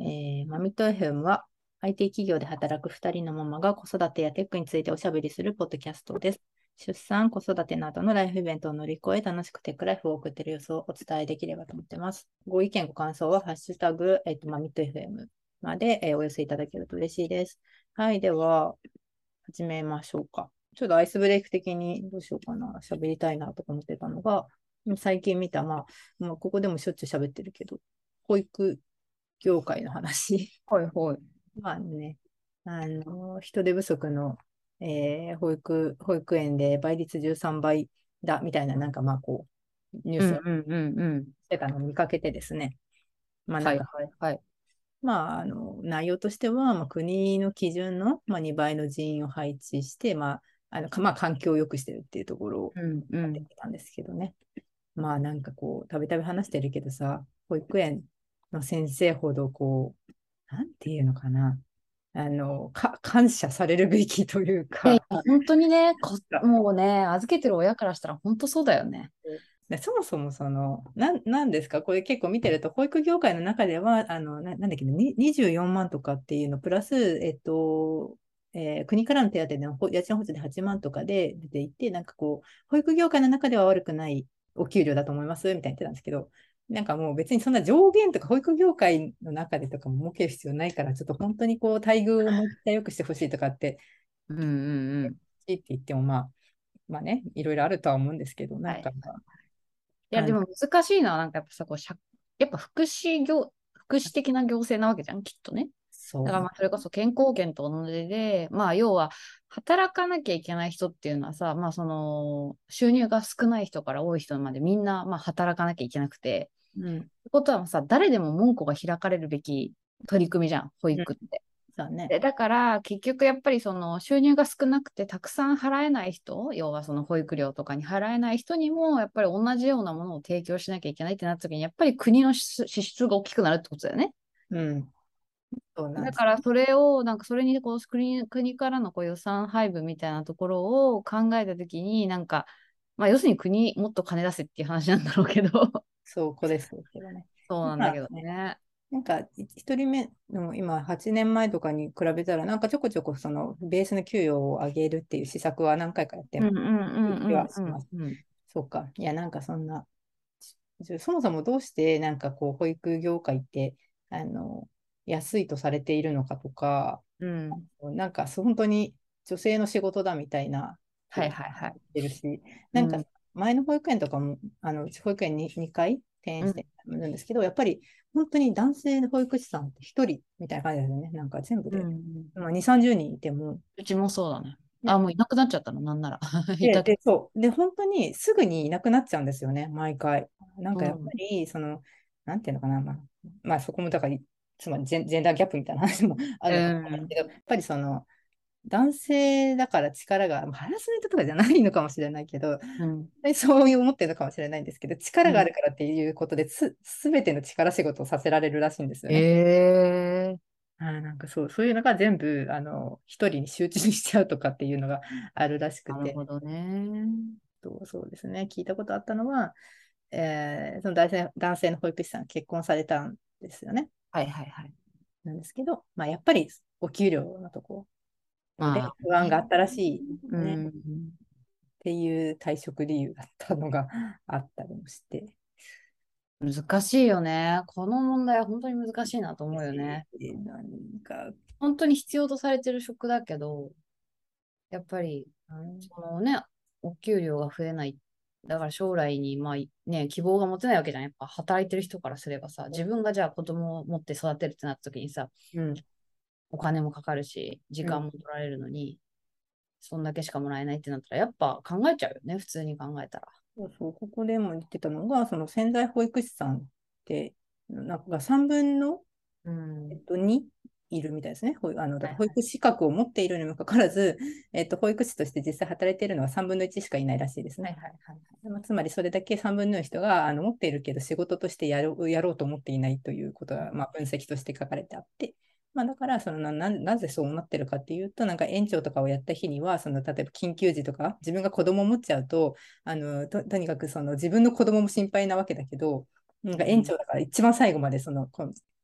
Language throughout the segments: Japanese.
えー、マミット FM は IT 企業で働く2人のママが子育てやテックについておしゃべりするポッドキャストです。出産、子育てなどのライフイベントを乗り越え、楽しくテックライフを送っている様子をお伝えできればと思っています。ご意見、ご感想は、ハッシュタグ、えっ、ー、と、マミット FM まで、えー、お寄せいただけると嬉しいです。はい、では、始めましょうか。ちょっとアイスブレイク的にどうしようかな、喋りたいなとか思ってたのが、最近見た、まあ、まあ、ここでもしょっちゅう喋ってるけど、保育業界の話。はいはい。まあね、あの、人手不足の、えー、保育、保育園で倍率13倍だみたいな、なんかまあこう、ニュースをしてたのを見かけてですね。まあなんか、はい、はい、まあ、あの、内容としては、まあ、国の基準の、まあ、2倍の人員を配置して、まあ、あのまあ、環境を良くしてるっていうところをやってきたんですけどね。うんうん、まあなんかこう、たびたび話してるけどさ、保育園の先生ほどこう、なんていうのかな。あのか感謝されるべきというか。本当にね こ、もうね、預けてる親からしたら本当そうだよね。そもそもその、ななんですか、これ結構見てると、保育業界の中では、あのななんだっけ、24万とかっていうの、プラス、えっと、えー、国からの手当での家賃補助で8万とかで出ていて、なんかこう、保育業界の中では悪くないお給料だと思います？みたいに言ってたんですけど、なんかもう別にそんな上限とか保育業界の中でとかも儲ける必要ないから、ちょっと本当にこう待遇をもう一回良くしてほしいとかって、うんうんうん。って言ってもまあ、まあね、いろいろあるとは思うんですけど、なんか、はい、いや、でも難しいのは、なんかやっぱさ、こうやっぱ福祉業、福祉的な行政なわけじゃん、きっとね。そうだからまあそれこそ健康保険と同じで、まあ要は働かなきゃいけない人っていうのはさ、まあその収入が少ない人から多い人までみんなまあ働かなきゃいけなくて、うん、ってことはさ、誰でも門戸が開かれるべき取り組みじゃん、保育って。うん。ね、だから結局やっぱりその収入が少なくてたくさん払えない人要はその保育料とかに払えない人にもやっぱり同じようなものを提供しなきゃいけないってなった時にやっぱり国の支出が大きくなるってことだよね。うん、だからそれをなんかそれにこう国国からのこう予算配分みたいなところを考えた時になんか、まあ、要するに国もっと金出せっていう話なんだろうけどそうこですけどね。そうなんだけどね。なんか1人目の今8年前とかに比べたらなんかちょこちょこそのベースの給与を上げるっていう施策は何回かやってます。そうか。いやなんかそんなそもそもどうしてなんかこう保育業界ってあの安いとされているのかとか、うん、なんか本当に女性の仕事だみたいなはいはいはい。てるし、なんか前の保育園とかも、あの保育園に2回転園してるんですけど、うん、やっぱり本当に男性の保育士さんって1人みたいな感じですよね。なんか全部で、うん、まあ、2、30人いても。うちもそうだね。あ、もういなくなっちゃったの、なんなら。ででそう。で、本当にすぐにいなくなっちゃうんですよね、毎回。なんかやっぱり、その、なんていうのかな、まあ、まあ、そこもだから、つまりジェンダーギャップみたいな話もあると思うんですけど、やっぱりその、男性だから力が、ハラスメントとかじゃないのかもしれないけど、うん、そういう思ってるのかもしれないんですけど、力があるからっていうことで、す、すべての力仕事をさせられるらしいんですよね。えーあなんかそうそういうのが全部あの一人に集中しちゃうとかっていうのがあるらしくて。なるほどね。そうそうですね。聞いたことあったのは、えー、その男性男性の保育士さん結婚されたんですよね。はいはいはい。なんですけど、まあ、やっぱりお給料のとこで不安があったらしい、ね、うん、っていう退職理由だったのが あったりもして。難しいよね。この問題は本当に難しいなと思うよね。なんか本当に必要とされてる職だけど、やっぱり、そのね、お給料が増えない。だから将来に、まあね、希望が持てないわけじゃん。やっぱ働いてる人からすればさ、自分がじゃあ子供を持って育てるってなった時にさ、うん、お金もかかるし、時間も取られるのに、うん、そんだけしかもらえないってなったら、やっぱ考えちゃうよね、普通に考えたら。そうそう、ここでも言ってたのが、その潜在保育士さんって、なんか3分の、うん、えっと、2いるみたいですね。あの保育資格を持っているにもかかわらず、えっと、保育士として実際働いているのは3分の1しかいないらしいですね。はいはいはい、つまりそれだけ3分の1人があの持っているけど仕事としてやろうやろうと思っていないということが、まあ、分析として書かれてあって、まあ、だからそのななぜそうなってるかっていうとなんか園長とかをやった日にはその例えば緊急時とか自分が子供を持っちゃうとあのとにかくその自分の子供も心配なわけだけどなんか園長だから一番最後までその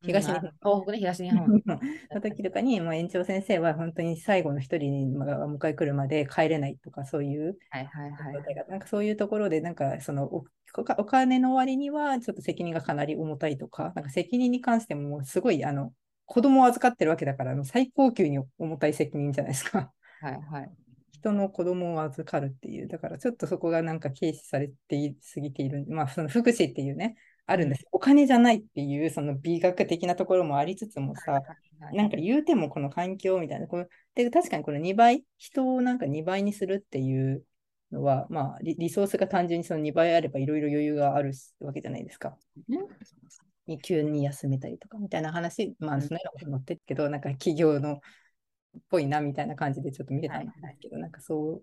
東日本。東北ね、東日本。の時とかに、もう園長先生は本当に最後の一人に迎え来るまで帰れないとか、そういう、はいはいはい、なんかそういうところで、なんかそのおお金の割にはちょっと責任がかなり重たいとか、なんか責任に関してもすごいあの子供を預かってるわけだから、最高級に重たい責任じゃないですか。はいはい。人の子供を預かるっていう、だからちょっとそこがなんか軽視されてすぎている、まあその福祉っていうね、あるんです。お金じゃないっていう、その美学的なところもありつつもさ、なんか言うてもこの環境みたいな、で確かにこの2倍、人をなんか2倍にするっていうのは、まあリ、リソースが単純にその2倍あればいろいろ余裕があるわけじゃないですか。に急に休めたりとかみたいな話、まあ、そのようなこと載ってるけど、なんか企業のっぽいなみたいな感じでちょっと見れたんですけど、なんかそ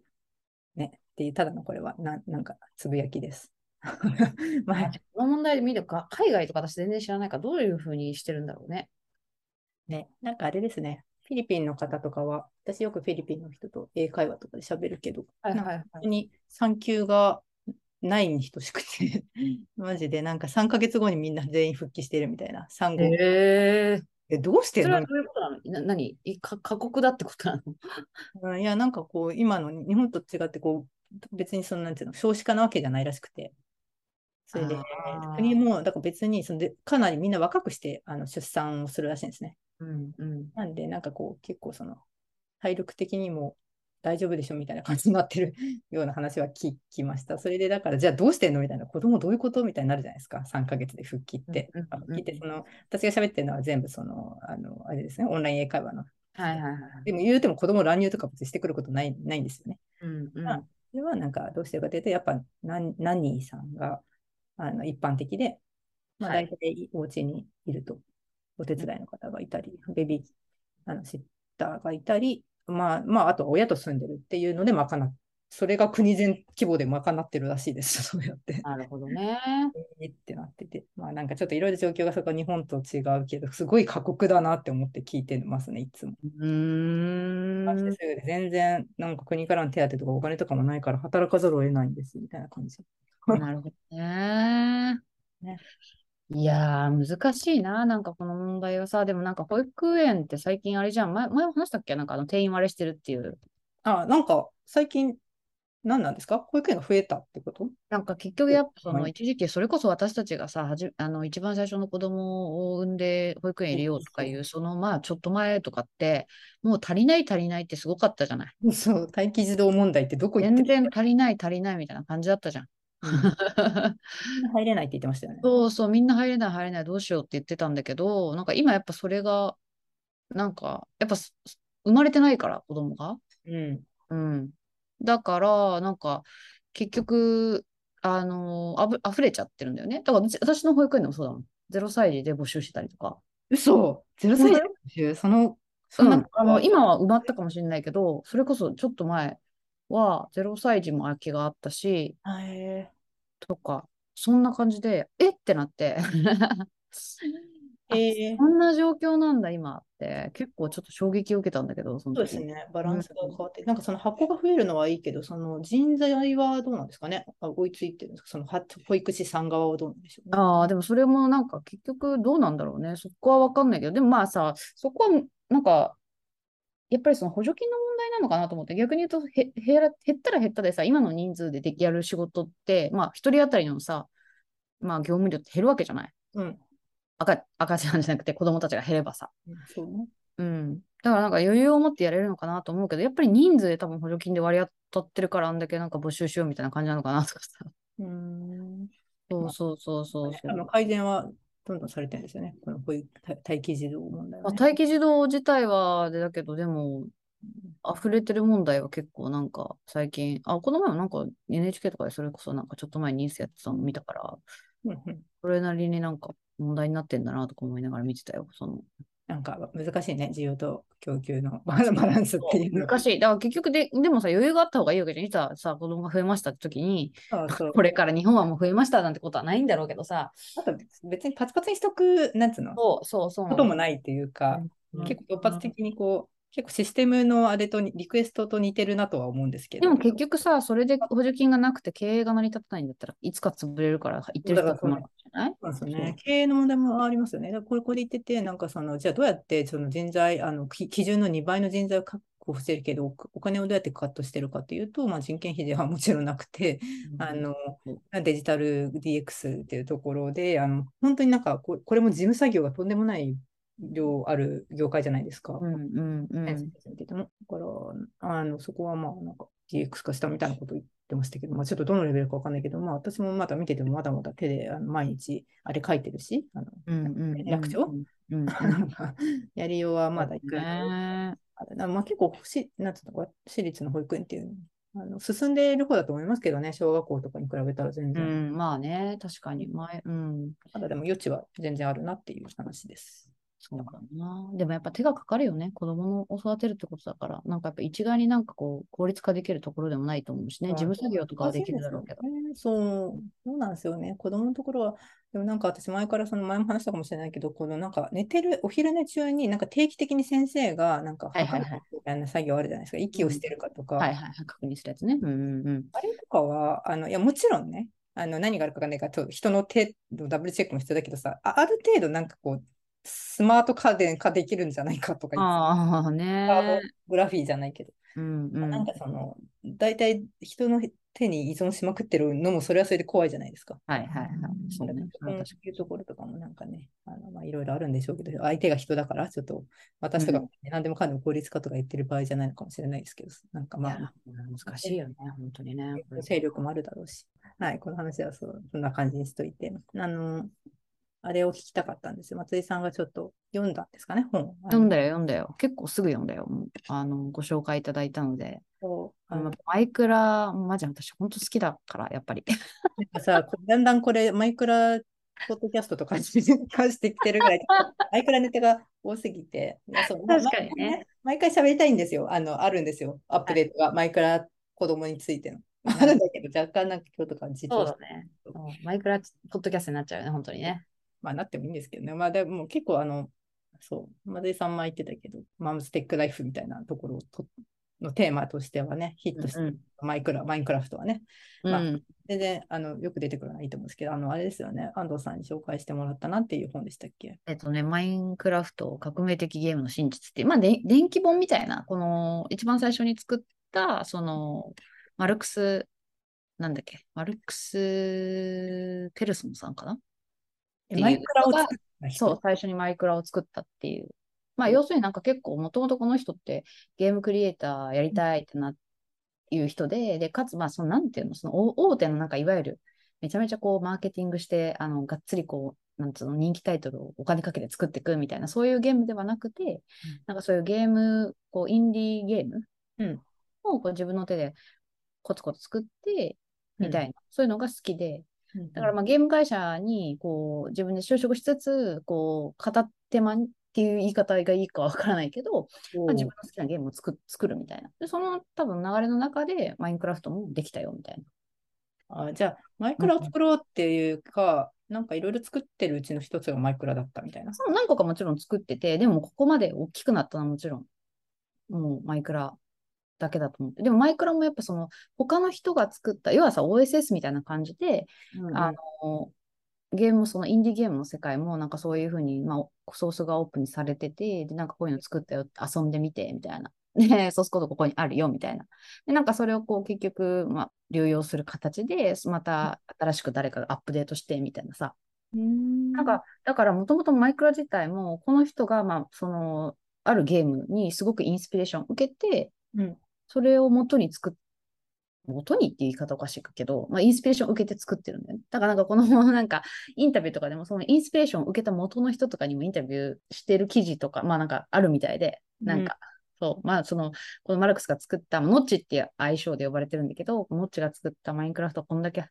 う、ね、っていう、ただのこれはな、なんかつぶやきです。まあ、この問題で見るか、海外とか私全然知らないから、どういうふうにしてるんだろうね。ね、なんかあれですね。フィリピンの方とかは、私よくフィリピンの人と英会話とかで喋るけど、はいはいはい、本当に産休がないに等しくてマジでなんか3ヶ月後にみんな全員復帰してるみたいな、産後。えー、え、どうしてそれはどういうことなの？な何？か過酷だってことなの？いや、なんかこう、今の日本と違って、こう、別にその、なんていうの、少子化なわけじゃないらしくて、それで、国も、だから別にそので、かなりみんな若くしてあの出産をするらしいんですね。うんうん、なんで、なんかこう、結構その、体力的にも大丈夫でしょみたいな感じになってる ような話は聞きました。それで、だから、じゃあどうしてんのみたいな、子供どういうことみたいになるじゃないですか、3ヶ月で復帰って。復帰ってその、私が喋ってるのは全部その、あの、あれですね、オンライン英会話の。はいはいはい。でも言うても子供乱入とか別にしてくることないないんですよね。うんうん、まあ、それはなんかどうしてるかというと、やっぱ何、何さんが、あの一般的で、まあ、大体お家にいると、お手伝いの方がいたり、ベビーあのシッターがいたり、まあ、まあ、あとは親と住んでるっていうので賄っそれが国全規模で賄ってるらしいです、そうやって。なるほどね。えってなってて、まあなんかちょっといろいろ状況がそこは日本と違うけど、すごい過酷だなって思って聞いてますね、いつも。うん。全然なんか国からの手当とかお金とかもないから働かざるを得ないんですみたいな感じ。なるほどね。ねいやー、難しいな。なんかこの問題はさ、でもなんか保育園って最近あれじゃん。前前も話したっけ？なんかあの定員割れしてるっていう。あ、なんか最近、何なんですか？保育園が増えたってこと？なんか結局やっぱその一時期、それこそ私たちがさ、はじあの一番最初の子供を産んで保育園入れようとかいう、そのまあちょっと前とかって、もう足りない足りないってすごかったじゃない。そう、待機児童問題ってどこ行って全然足りない足りないみたいな感じだったじゃん。入れないって言ってましたよね。そうそう、みんな入れない入れないどうしようって言ってたんだけど、なんか今やっぱそれが、なんか、やっぱ生まれてないから、子供が。うん。うん。だから、なんか、結局、あのあぶ、溢れちゃってるんだよね。だから私の保育園でもそうだもん。0歳児で募集したりとか。嘘 ?0 歳児で募集？その、そんな、うん、あの今は埋まったかもしれないけど、それこそちょっと前は0歳児も空きがあったし、とか、そんな感じで、え？ってなって。え。ー、こんな状況なんだ、今って、結構ちょっと衝撃を受けたんだけど、そそうですね、バランスが変わって、うん、なんかその箱が増えるのはいいけど、その人材はどうなんですかね、追いついてるんですか、その保育士さん側はどうなんでしょう、ね、ああ、でもそれもなんか結局どうなんだろうね、そこは分かんないけど、でもまあさ、そこはなんかやっぱりその補助金の問題なのかなと思って、逆に言うとへ減ったら減ったでさ、今の人数でできやる仕事って、まあ、一人当たりのさ、まあ、業務量って減るわけじゃない？うん。赤赤ちゃんじゃなくて子供たちが減ればさ。そうね。うん。だからなんか余裕を持ってやれるのかなと思うけど、やっぱり人数で多分補助金で割り当たってるからあんだけなんか募集しようみたいな感じなのかなとかさ。うん。そうそうそうそうそう。あの改善はどんどんされてるんですよね。このこういう待機児童問題は、ね、待機児童自体はでだけど、でも、溢れてる問題は結構なんか最近、あ、この前もなんか NHK とかでそれこそなんかちょっと前ニュースやってたの見たから、それなりになんか問題になってんだなとか思いながら見てたよ。そのなんか難しいね、需要と供給の バランスっていうの。難しい。だから結局で、でもさ、余裕があった方がいいわけじゃん。いざさ、子供が増えましたって時に、そうそう これから日本はもう増えましたなんてことはないんだろうけどさ。あと別にパツパツにしとく、なんつうの？そうそうそう。こともないっていうか、うん、結構突発的にこう、結構システムのあれとリクエストと似てるなとは思うんですけど。でも結局さ、それで補助金がなくて経営が成り立たないんだったらいつか潰れるから言ってる人が困るじゃない？そうですね。経営の問題もありますよね。これ、これ言ってて、なんかその、じゃあどうやってその人材、あの、基準の2倍の人材を確保してるけど、お金をどうやってカットしてるかというと、まあ、人件費ではもちろんなくて、うん、あの、デジタル DX っていうところで、あの、本当になんかこ、これも事務作業がとんでもない量ある業界じゃないですか。うんうんうん、だから、あのそこはまあ、なんか DX 化したみたいなこと言ってましたけど、まあ、ちょっとどのレベルかわかんないけど、まあ、私もまだ見ててもまだまだ手であの毎日あれ書いてるし、あの、うんうん、うんやりようはまだいくらまあ、結構し、なんつうのか、私立の保育園っていうあの進んでいる方だと思いますけどね、小学校とかに比べたら全然。うん、まあね、確かに前、うん。ただでも余地は全然あるなっていう話です。そうだな。でもやっぱ手がかかるよね。子供を育てるってことだから。なんかやっぱ一概になんかこう、効率化できるところでもないと思うしね。事務作業とかはできるだろうけど。ね、そう、そうなんですよね。子供のところは、でもなんか私前からその前も話したかもしれないけど、このなんか寝てる、お昼寝中になんか定期的に先生がなんか、はいはいはい、みたいな作業あるじゃないですか。息をしてるかとか。はいはいはい、確認するやつね。うんうんうん。あれとかは、あの、いや、もちろんね、あの何があるかわかんないから人の手のダブルチェックも必要だけどさある程度なんかこうスマート家電化できるんじゃないかとかああね。グラフィーじゃないけど。うんうん、なんかその、大体人の手に依存しまくってるのもそれはそれで怖いじゃないですか。はいはいはい。そうね。そういうところとかもなんかね、あのまあいろいろあるんでしょうけど、相手が人だから、ちょっと私とか何でもかんでも効率化とか言ってる場合じゃないのかもしれないですけど、なんかまあ。難しいよね、本当にね。勢力もあるだろうし。はい、この話はそそんな感じにしといて。あの、あれを聞きたかったんですよ。松井さんがちょっと読んだんですかね、本。読んだよ、読んだよ。結構すぐ読んだよ。あのご紹介いただいたので。あのマイクラ、マジ私、本当好きだから、やっぱり。さ、だんだんこれ、マイクラポッドキャストとかに関してきてるぐらい、マイクラネタが多すぎて、そう確かにね。毎回喋りたいんですよ。あの、あるんですよ。アップデートが、はい、マイクラ子供についての。あるんだけど、若干なんか今日とか実は。そうだね。マイクラポッドキャストになっちゃうよね、本当にね。まあなってもいいんですけどね。まあでも結構あの、そう、松井さんも言ってたけど、マムステックライフみたいなところとのテーマとしてはね、ヒットして、うん、マイクラマインクラフトはね、まあ、うん、全然あのよく出てくるのはいいと思うんですけど、あのあれですよね、安藤さんに紹介してもらったなっていう本でしたっけ？えっとね、マインクラフト革命的ゲームの真実っていう、まあ、で電気本みたいな、この一番最初に作った、その、マルクス、なんだっけ、マルクス・ペルソンさんかな？マイクラを作ったそう、最初にマイクラを作ったっていう。まあ、要するになんか結構、もともとこの人ってゲームクリエイターやりたいってないう人で、で、かつ、まあ、その、なんていうの、その大手のなんか、いわゆる、めちゃめちゃこう、マーケティングして、あの、がっつりこう、なんつうの、人気タイトルをお金かけて作っていくみたいな、そういうゲームではなくて、うん、なんかそういうゲーム、こう、インディーゲーム、うん、をこう自分の手でコツコツ作って、みたいな、うん、そういうのが好きで、だからまあゲーム会社にこう自分で就職しつつ、こう片手間っていう言い方がいいかわからないけど、まあ、自分の好きなゲームを作作るみたいな。で、その多分流れの中でマインクラフトもできたよみたいな。あじゃあ、マイクラを作ろうっていうか、うん、なんかいろいろ作ってるうちの一つがマイクラだったみたいな。そう何個かもちろん作ってて、でもここまで大きくなったのはもちろん、もうマイクラだけだと思って。でもマイクラもやっぱその他の人が作った、要はさ OSS みたいな感じで、うん、あのゲームもそのインディーゲームの世界もなんかそういうふうに、まあ、ソースがオープンにされてて、で、なんかこういうの作ったよって遊んでみてみたいな。で、ソースコードここにあるよみたいな。で、なんかそれをこう結局、まあ、流用する形で、また新しく誰かがアップデートしてみたいなさ。んなんか、だからもともとマイクラ自体も、この人が、まあ、その、あるゲームにすごくインスピレーションを受けて、うん、それを元に作っ元にって言い方おかしいけど、まあ、インスピレーションを受けて作ってるんだよね。だからなんかこのなんかインタビューとかでもそのインスピレーションを受けた元の人とかにもインタビューしてる記事とか、まあなんかあるみたいで、なんか、うん、そう、まあその、このマルクスが作った、ノッチっていう愛称で呼ばれてるんだけど、ノッチが作ったマインクラフトこんだけ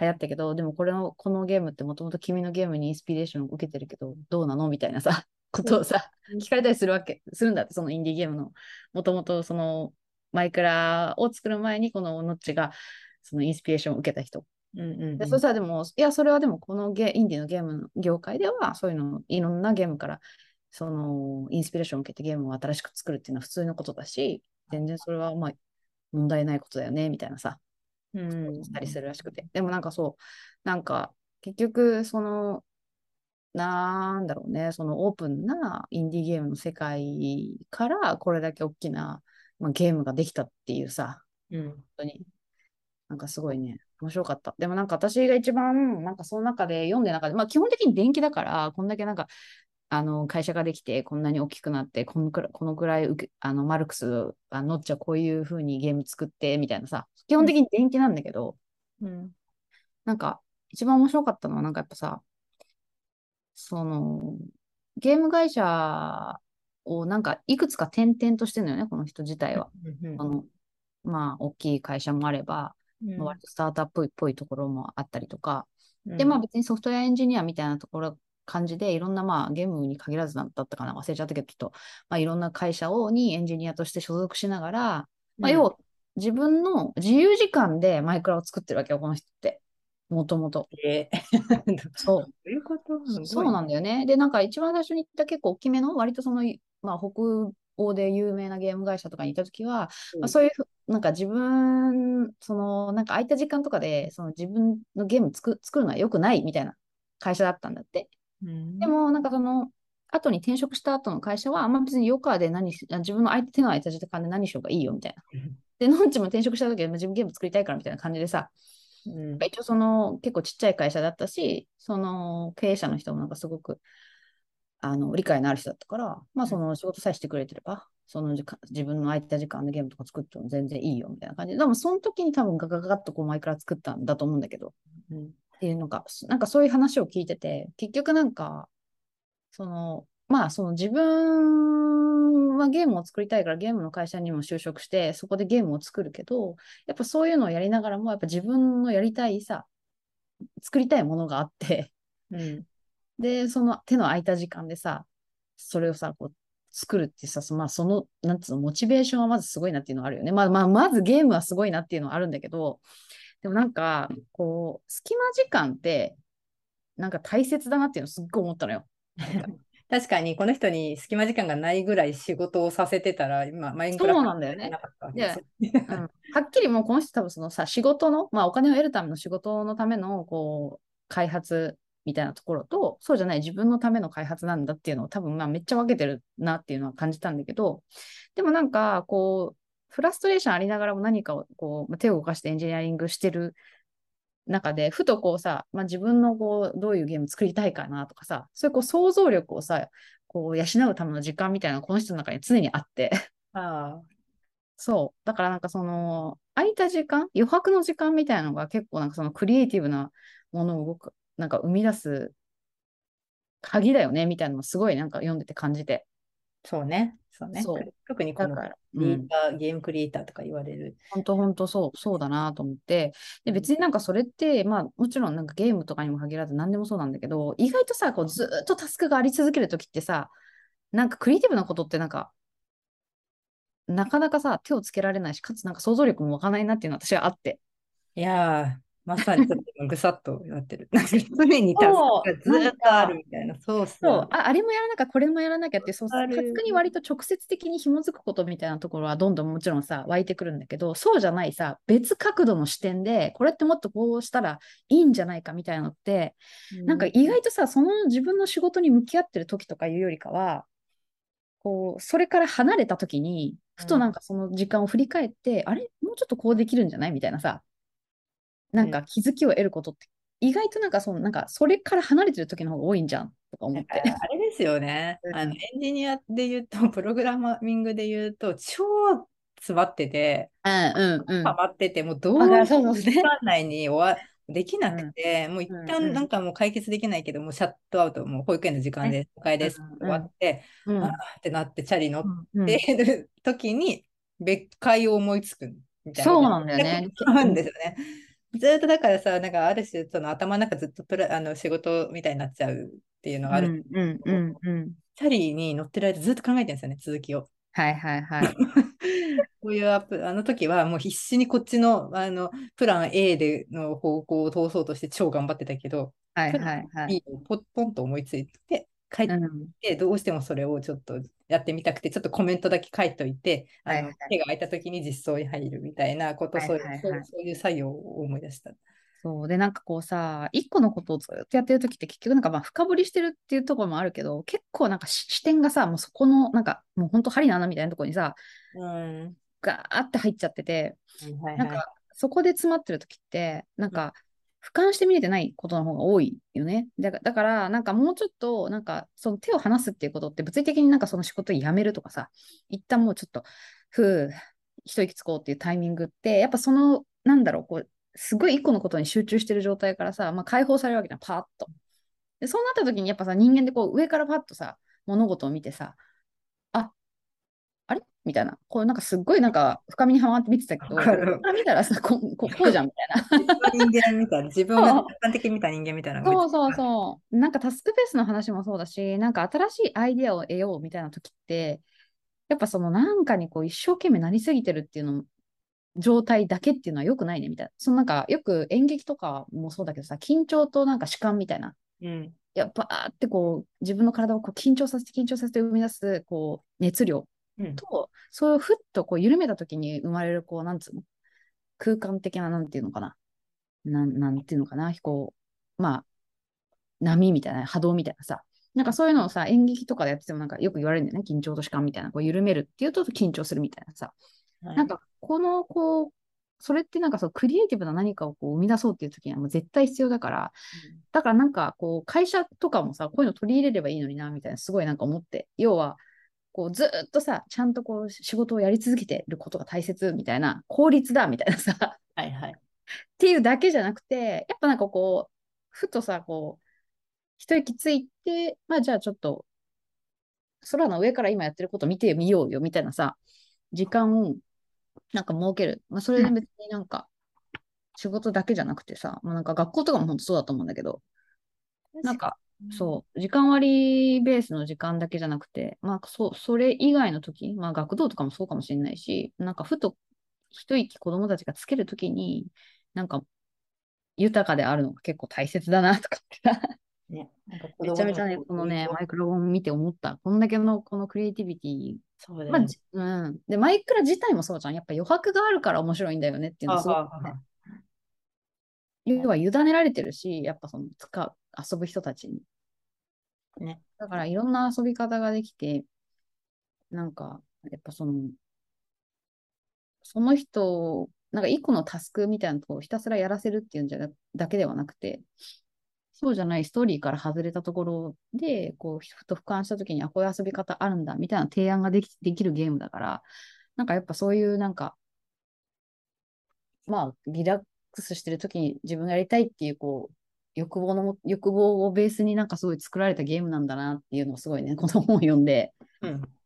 流行ったけど、でもこれの、このゲームってもともと君のゲームにインスピレーションを受けてるけど、どうなの？みたいなさ、ことをさ、聞かれたりするわけ、するんだって、そのインディーゲームの、もともとそのマイクラを作る前にこのノッチがそのインスピレーションを受けた人。うんうんうん、でそしたらでも、いや、それはでもこのゲインディのゲームの業界ではそういうのいろんなゲームからそのインスピレーションを受けてゲームを新しく作るっていうのは普通のことだし、全然それはまあ問題ないことだよね、みたいなさ、うん、したりするらしくて。でもなんかそう、なんか結局、その、なんだろうね、そのオープンなインディーゲームの世界からこれだけ大きな、まあ、ゲームができたっていうさ、うん、本当に、なんかすごいね、面白かった。でもなんか私が一番、なんかその中で読んで中で、まあ基本的に電気だから、こんだけなんか、あの会社ができて、こんなに大きくなって、このくらい、このくらいあのマルクス、あのっちゃこういうふうにゲーム作って、みたいなさ、基本的に電気なんだけど、うん、なんか一番面白かったのは、なんかやっぱさ、その、ゲーム会社をなんかいくつか転々としてるのよね、この人自体は。あのまあ、大きい会社もあれば、うん、割とスタートアップっぽいところもあったりとか、うん、で、まあ別にソフトウェアエンジニアみたいなところ、感じで、いろんなまあゲームに限らずだったかな、忘れちゃったけど、きっと、まあいろんな会社をにエンジニアとして所属しながら、まあ要は自分の自由時間でマイクラを作ってるわけよ、この人って。もともと。えー、そう。ういうこと？そうなんだよね。で、なんか一番最初に言った結構大きめの、割とその、まあ、北欧で有名なゲーム会社とかにいたときは、うん、まあ、そういう、なんか自分、その、なんか空いた時間とかで、その自分のゲーム作作るのは良くないみたいな会社だったんだって。うん、でも、なんかその、後に転職した後の会社は、あんま別に余暇で何し、自分の相手手の空いた時間で何しようがいいよみたいな。で、のんちも転職した時は自分ゲーム作りたいからみたいな感じでさ、うん、一応その結構ちっちゃい会社だったし、その経営者の人もなんかすごくあの理解のある人だったから、まあその仕事さえしてくれてれば、その時間自分の空いた時間でゲームとか作っても全然いいよみたいな感じで、でもその時に多分ガガガッとこうマイクラ作ったんだと思うんだけど、うん、っていうのが、なんかそういう話を聞いてて、結局なんか、その、まあその自分はゲームを作りたいからゲームの会社にも就職してそこでゲームを作るけどやっぱそういうのをやりながらもやっぱ自分のやりたいさ作りたいものがあって、うん、でその手の空いた時間でさそれをさこう作るってさ、まあ、その、なんつうの、モチベーションはまずすごいなっていうのはあるよね。まあ、まあ、まずゲームはすごいなっていうのはあるんだけど、でもなんか、こう、隙間時間って、なんか大切だなっていうのをすっごい思ったのよ。確かにこの人に隙間時間がないぐらい仕事をさせてたら、今、マインクラフトなうん、はっきりもうこの人多分そのさ、仕事の、まあお金を得るための仕事のためのこう開発みたいなところと、そうじゃない自分のための開発なんだっていうのを多分まあめっちゃ分けてるなっていうのは感じたんだけど、でもなんかこう、フラストレーションありながらも何かをこう手を動かしてエンジニアリングしてる中で、ふとこうさ、まあ、自分のこうどういうゲーム作りたいかなとかさ、そういうこう想像力をさ、こう養うための時間みたいなのがこの人の中に常にあって。あそう。だからなんかその、空いた時間、余白の時間みたいなのが結構なんかそのクリエイティブなものを動く、なんか生み出す鍵だよねみたいなのもすごいなんか読んでて感じて。そうね。そうね。そう特にこのリーター、うん、ゲームクリエイターとか言われる。本当本当そう、そうだなと思って。で、別になんかそれって、まあもちろんなんかゲームとかにも限らず何でもそうなんだけど、意外とさ、こうずっとタスクがあり続けるときってさ、なんかクリエイティブなことってなんか、なかなかさ、手をつけられないし、かつなんか想像力も湧かないなっていうのは私はあって。いやまさにちょっとぐさっとやってる。なんか常にタスクがずっとあるみたいな。そうそうあ。あれもやらなきゃ、これもやらなきゃって、そうタスクに割と直接的に紐づくことみたいなところはどんどんもちろんさ、湧いてくるんだけど、そうじゃないさ、別角度の視点で、これってもっとこうしたらいいんじゃないかみたいなのって、うん、なんか意外とさ、その自分の仕事に向き合ってる時とかいうよりかは、こう、それから離れた時に、ふとなんかその時間を振り返って、うん、あれ？もうちょっとこうできるんじゃない？みたいなさ、なんか気づきを得ることって、意外となんかそのなんかそれから離れてる時の方が多いんじゃんとか思って。あれですよね。あのエンジニアで言うと、プログラミングで言うと、超詰まってて、うんうんうん、ハマってて、もうどうも時間内に終わできなくて、うん、もう一旦なんかもう解決できないけど、もうシャットアウト、もう保育園の時間で、お迎えです、終わって、うん、あってなって、チャリ乗ってる時に、別解を思いつくみたいな。そうなんだよね。なんですよね。ずっとだからさ、なんかある種、その頭の中ずっとプラあの仕事みたいになっちゃうっていうのがある。うんうんうんチャリに乗ってる間ずっと考えてるんですよね、続きを。はいはいはい。こういうアップ、あの時はもう必死にこっちのあのプラン A での方向を通そうとして超頑張ってたけど、はいはいはい。ポポンと思いついて帰ってどうしてもそれをちょっとやってみたくて、ちょっとコメントだけ書いといて、あの、手が空いた時に実装に入るみたいなこと、そういう作業を思い出した。そう。でなんかこうさ一個のことをずっとやってる時って結局なんかまあ深掘りしてるっていうところもあるけど結構なんか視点がさもうそこのなんかもうほんと針の穴みたいなところにさ、うん、ガーって入っちゃってて、はいはい、なんかそこで詰まってる時ってなんか、俯瞰して見れてないことの方が多いよね。だから、なんかもうちょっと、なんかその手を離すっていうことって、物理的になんかその仕事を辞めるとかさ、一旦もうちょっと、ふう、一息つこうっていうタイミングって、やっぱその、なんだろう、こう、すごい一個のことに集中してる状態からさ、まあ、解放されるわけじゃん、パーッと。で、そうなった時にやっぱさ、人間でこう、上からパッとさ、物事を見てさ、みたいな。こう、なんかすっごいなんか深みにはまって見てたけど、見たらさ、こここうじゃんみたいな。人間みたいな、自分が客観的に見た人間みたいな。そうそうそう。なんかタスクベースの話もそうだし、なんか新しいアイディアを得ようみたいな時って、やっぱそのなんかにこう一生懸命なりすぎてるっていうの状態だけっていうのはよくないねみたいな。そのなんかよく演劇とかもそうだけどさ、緊張となんか主観みたいな。うん、やっぱってこう自分の体をこう緊張させて緊張させて生み出すこう熱量と、うん、それをふっとこう緩めた時に生まれるこうなんつうの空間的ななんていうのかな。なんなんていうのかな。こう、まあ、波みたいな、波動みたいなさ。なんかそういうのをさ、演劇とかでやっててもなんかよく言われるんだよね。緊張と主観みたいな。こう緩めるっていうと緊張するみたいなさ。はい、なんかこのこうそれってなんかそうクリエイティブな何かをこう生み出そうっていう時にはもう絶対必要だから、うん、だからなんかこう会社とかもさこういうの取り入れればいいのになみたいなすごいなんか思って要はこうずっとさちゃんとこう仕事をやり続けてることが大切みたいな効率だみたいなさはいはいっていうだけじゃなくてやっぱなんかこうふとさこう一息ついてまあじゃあちょっと空の上から今やってること見てみようよみたいなさ時間をなんか設ける。まあ、それで別になんか仕事だけじゃなくてさ、まあ、なんか学校とかも本当そうだと思うんだけど、なんかそう、時間割ベースの時間だけじゃなくて、まあそそれ以外の時、まあ学童とかもそうかもしれないし、なんかふと一息子供たちがつけるときに、なんか豊かであるのが結構大切だなとかってね、なんかめちゃめちゃね、このね、マイクロフォン見て思った。こんだけのこのクリエイティビティ。そうだね、まあ、うん。で、マイクラ自体もそうじゃん。やっぱ余白があるから面白いんだよねっていうのすごく、ね、要は委ねられてるし、やっぱその使う、遊ぶ人たちに。ね。だからいろんな遊び方ができて、なんか、やっぱその、その人、なんか一個のタスクみたいなところをひたすらやらせるっていうんじゃだけではなくて、そうじゃないストーリーから外れたところで、こう、ふと俯瞰したときに、あ、こういう遊び方あるんだ、みたいな提案ができできるゲームだから、なんかやっぱそういうなんか、まあ、リラックスしてるときに自分がやりたいっていう、こう、欲望の、欲望をベースになんかすごい作られたゲームなんだなっていうのをすごいね、この本を読んで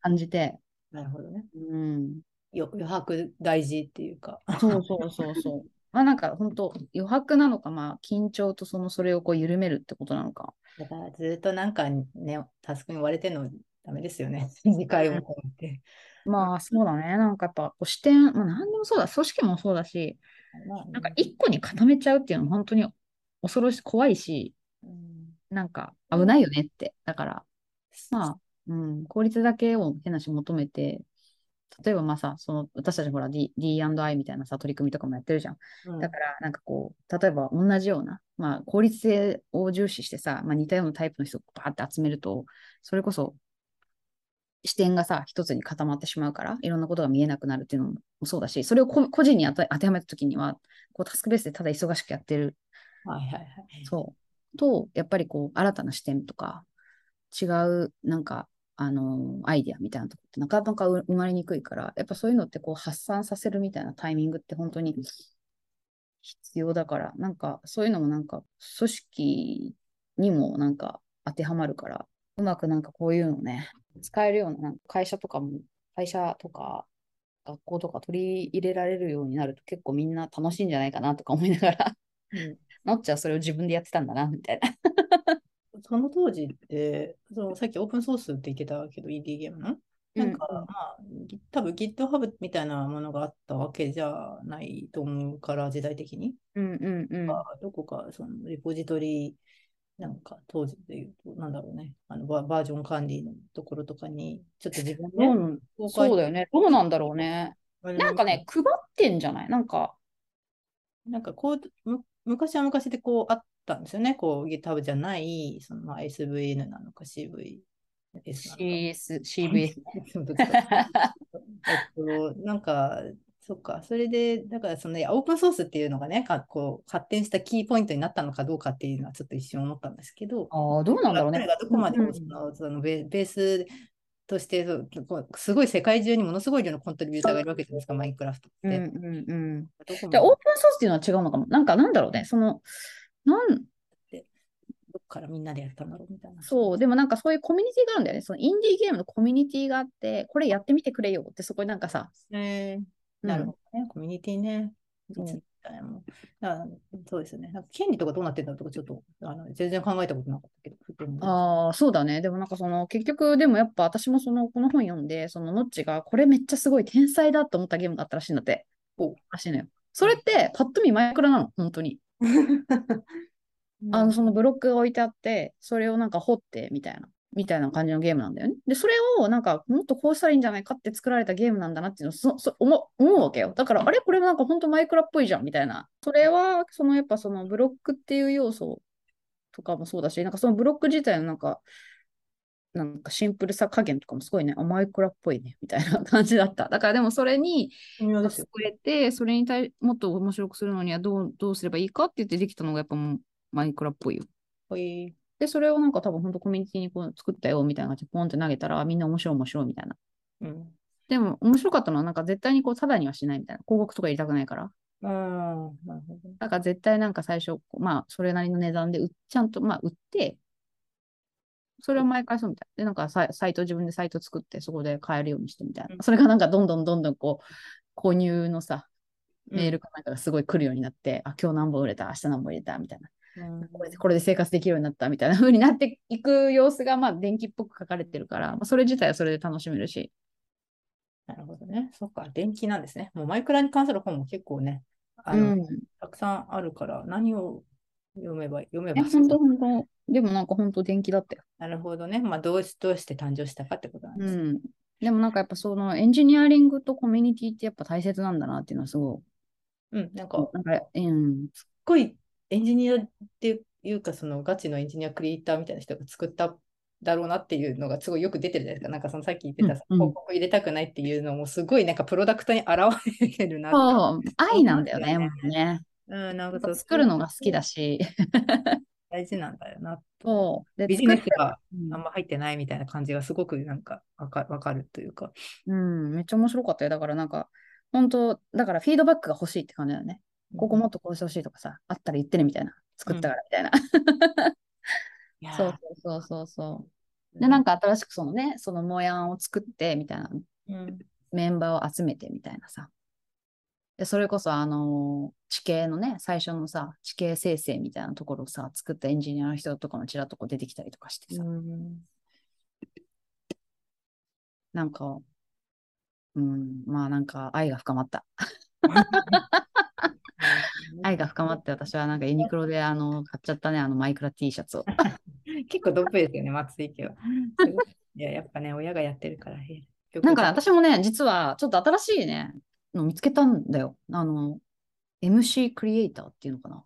感じて。うん、なるほどね。うん。余白大事っていうか。そうそうそうそう。まあなんか本当余白なのか、まあ緊張とそのそれをこう緩めるってことなのか。だからずっとなんかね、タスクに追われてるのダメですよね。次回をこうて。まあそうだね。なんかやっぱこう視点、まあ何でもそうだ、組織もそうだし、まあなんか一個に固めちゃうっていうのは本当に恐ろしい、怖いし、うん、なんか危ないよねって。だから、まあ、うん、効率だけを変なし求めて、例えばまあさ、その私たちほら D、D&I みたいなさ、取り組みとかもやってるじゃん。うん、だから、なんかこう、例えば同じような、まあ、効率性を重視してさ、まあ、似たようなタイプの人をバーって集めると、それこそ視点がさ、一つに固まってしまうから、いろんなことが見えなくなるっていうのもそうだし、それを個人に当てはめたときには、こうタスクベースでただ忙しくやってる。はいはいはい。そう。と、やっぱりこう、新たな視点とか、違う、なんか、あのアイディアみたいなとこってなかなか生まれにくいから、やっぱそういうのってこう発散させるみたいなタイミングって本当に必要だから、なんかそういうのもなんか組織にもなんか当てはまるから、うまくなんかこういうのね、使えるようななんか会社とかも、会社とか学校とか取り入れられるようになると結構みんな楽しいんじゃないかなとか思いながら、うん、のっちゃんそれを自分でやってたんだな、みたいな その当時って、そのさっきオープンソースって言ってたけど、ED ゲームの？なんか、うん、まあ、多分 GitHub みたいなものがあったわけじゃないと思うから、時代的に。うんうんうん、どこかそのリポジトリなんか当時で言うと、なんだろうね、あのババージョン管理のところとかに、ちょっと自分で、うん、そうだよね。どうなんだろうね。なんかね、配ってんじゃない？なんか。なんかこう、む昔は昔でこうあったんですよね。こう GitHub じゃない、そのまあ SVN なのか CV。CS、CVS。えっと、なんか、そっか、それで、だからその、オープンソースっていうのがね、かこう発展したキーポイントになったのかどうかっていうのはちょっと一瞬思ったんですけど、ああ、どうなんだろうね。どこまでその、そのベースとしてすごい世界中にものすごい量のコントリビューターがいるわけじゃないですか、マインクラフトって。うんうんうん、じゃあ、オープンソースっていうのは違うのかも。なんか、なんだろうね。その、なんどっからみんなでやったんだろうみたいな。そう、でもなんかそういうコミュニティがあるんだよね。そのインディーゲームのコミュニティがあって、これやってみてくれよってそこになんかさ。えー、なるほどね、うん、コミュニティね。うん、そうですよね。なんか権利とかどうなってんだとか、ちょっとあの全然考えたことなかったけど。ああ、そうだね。でもなんかその、結局、でもやっぱ私もその、この本読んで、そのノッチが、これめっちゃすごい天才だと思ったゲームがあったらしいんだって。おらしいのよ。それって、パッと見マイクラなの、本当に。あの、そのブロックが置いてあって、それをなんか掘ってみたいな、みたいな感じのゲームなんだよね。で、それをなんかもっとこうしたらいいんじゃないかって作られたゲームなんだなっていうのをそそ思思うわけよ。だから、あれこれなんか本当マイクラっぽいじゃんみたいな。それは、そのやっぱそのブロックっていう要素とかもそうだし、なんかそのブロック自体のなんか、なんかシンプルさ加減とかもすごいね、マイクラっぽいね、みたいな感じだった。だからでもそれに救えて、それに対もっと面白くするのにはどうどうすればいいかって言ってできたのがやっぱもうマイクラっぽいよ。い。で、それをなんか多分本当コミュニティにこう作ったよみたいな感じでポンって投げたらみんな面白い面白いみたいな。うん。でも面白かったのはなんか絶対にこうただにはしないみたいな。広告とか入れたくないから。なるほど。だから絶対なんか最初、まあそれなりの値段でちゃんとまあ売って、それを毎回そうみたい。で、なんかサイト、自分でサイト作って、そこで買えるようにしてみたいな。それがなんかどんどんどんどんこう、購入のさ、メールかなんかがすごい来るようになって、うん、あ、今日何本売れた、明日何本売れた、みたいな。これでこれで生活できるようになったみたいな風になっていく様子が、まあ、電気っぽく書かれてるから、まあ、それ自体はそれで楽しめるし。なるほどね。そっか、電気なんですね。もうマイクラに関する本も結構ね、あの、うん、たくさんあるから、何を読めば、読めば。本当本当でもなんか本当電気だったよ。なるほどね。まあどうし、どうして誕生したかってことなんですね。うん。でもなんかやっぱそのエンジニアリングとコミュニティってやっぱ大切なんだなっていうのはすごい。うん、なんか、なんか、うん。すっごいエンジニアっていうか、そのガチのエンジニアクリエイターみたいな人が作っただろうなっていうのがすごいよく出てるじゃないですか。なんかそのさっき言ってた、うん広告入れたくないっていうのもすごいなんかプロダクトに現れてるなそう、愛なんだよね、もうね。うん、なんか作るのが好きだし。大事なんだよなそう。ビジネスがあんま入ってないみたいな感じがすごくなんかわかわかるというか。うん、めっちゃ面白かったよ。だからなんか、本当だからフィードバックが欲しいって感じだよね。ここもっとこうしてほしいとかさ、あったら言ってねみたいな。作ったからみたいな。うん、そうそうそうそうで、なんか新しくそのね、その模様を作ってみたいな、うん、メンバーを集めてみたいなさ。で、それこそあの地形のね、最初のさ、地形生成みたいなところをさ、作ったエンジニアの人とかもちらっとこう出てきたりとかしてさ。うん、なんか、うん、まあなんか愛が深まった。愛が深まって私はなんかユニクロであの買っちゃったね、あのマイクラ T シャツを。結構ドップですよね、松井家は。いや、やっぱね、親がやってるから。なんか、ね、私もね、実はちょっと新しいね、の見つけたんだよ。あの、MC クリエイターっていうのかな。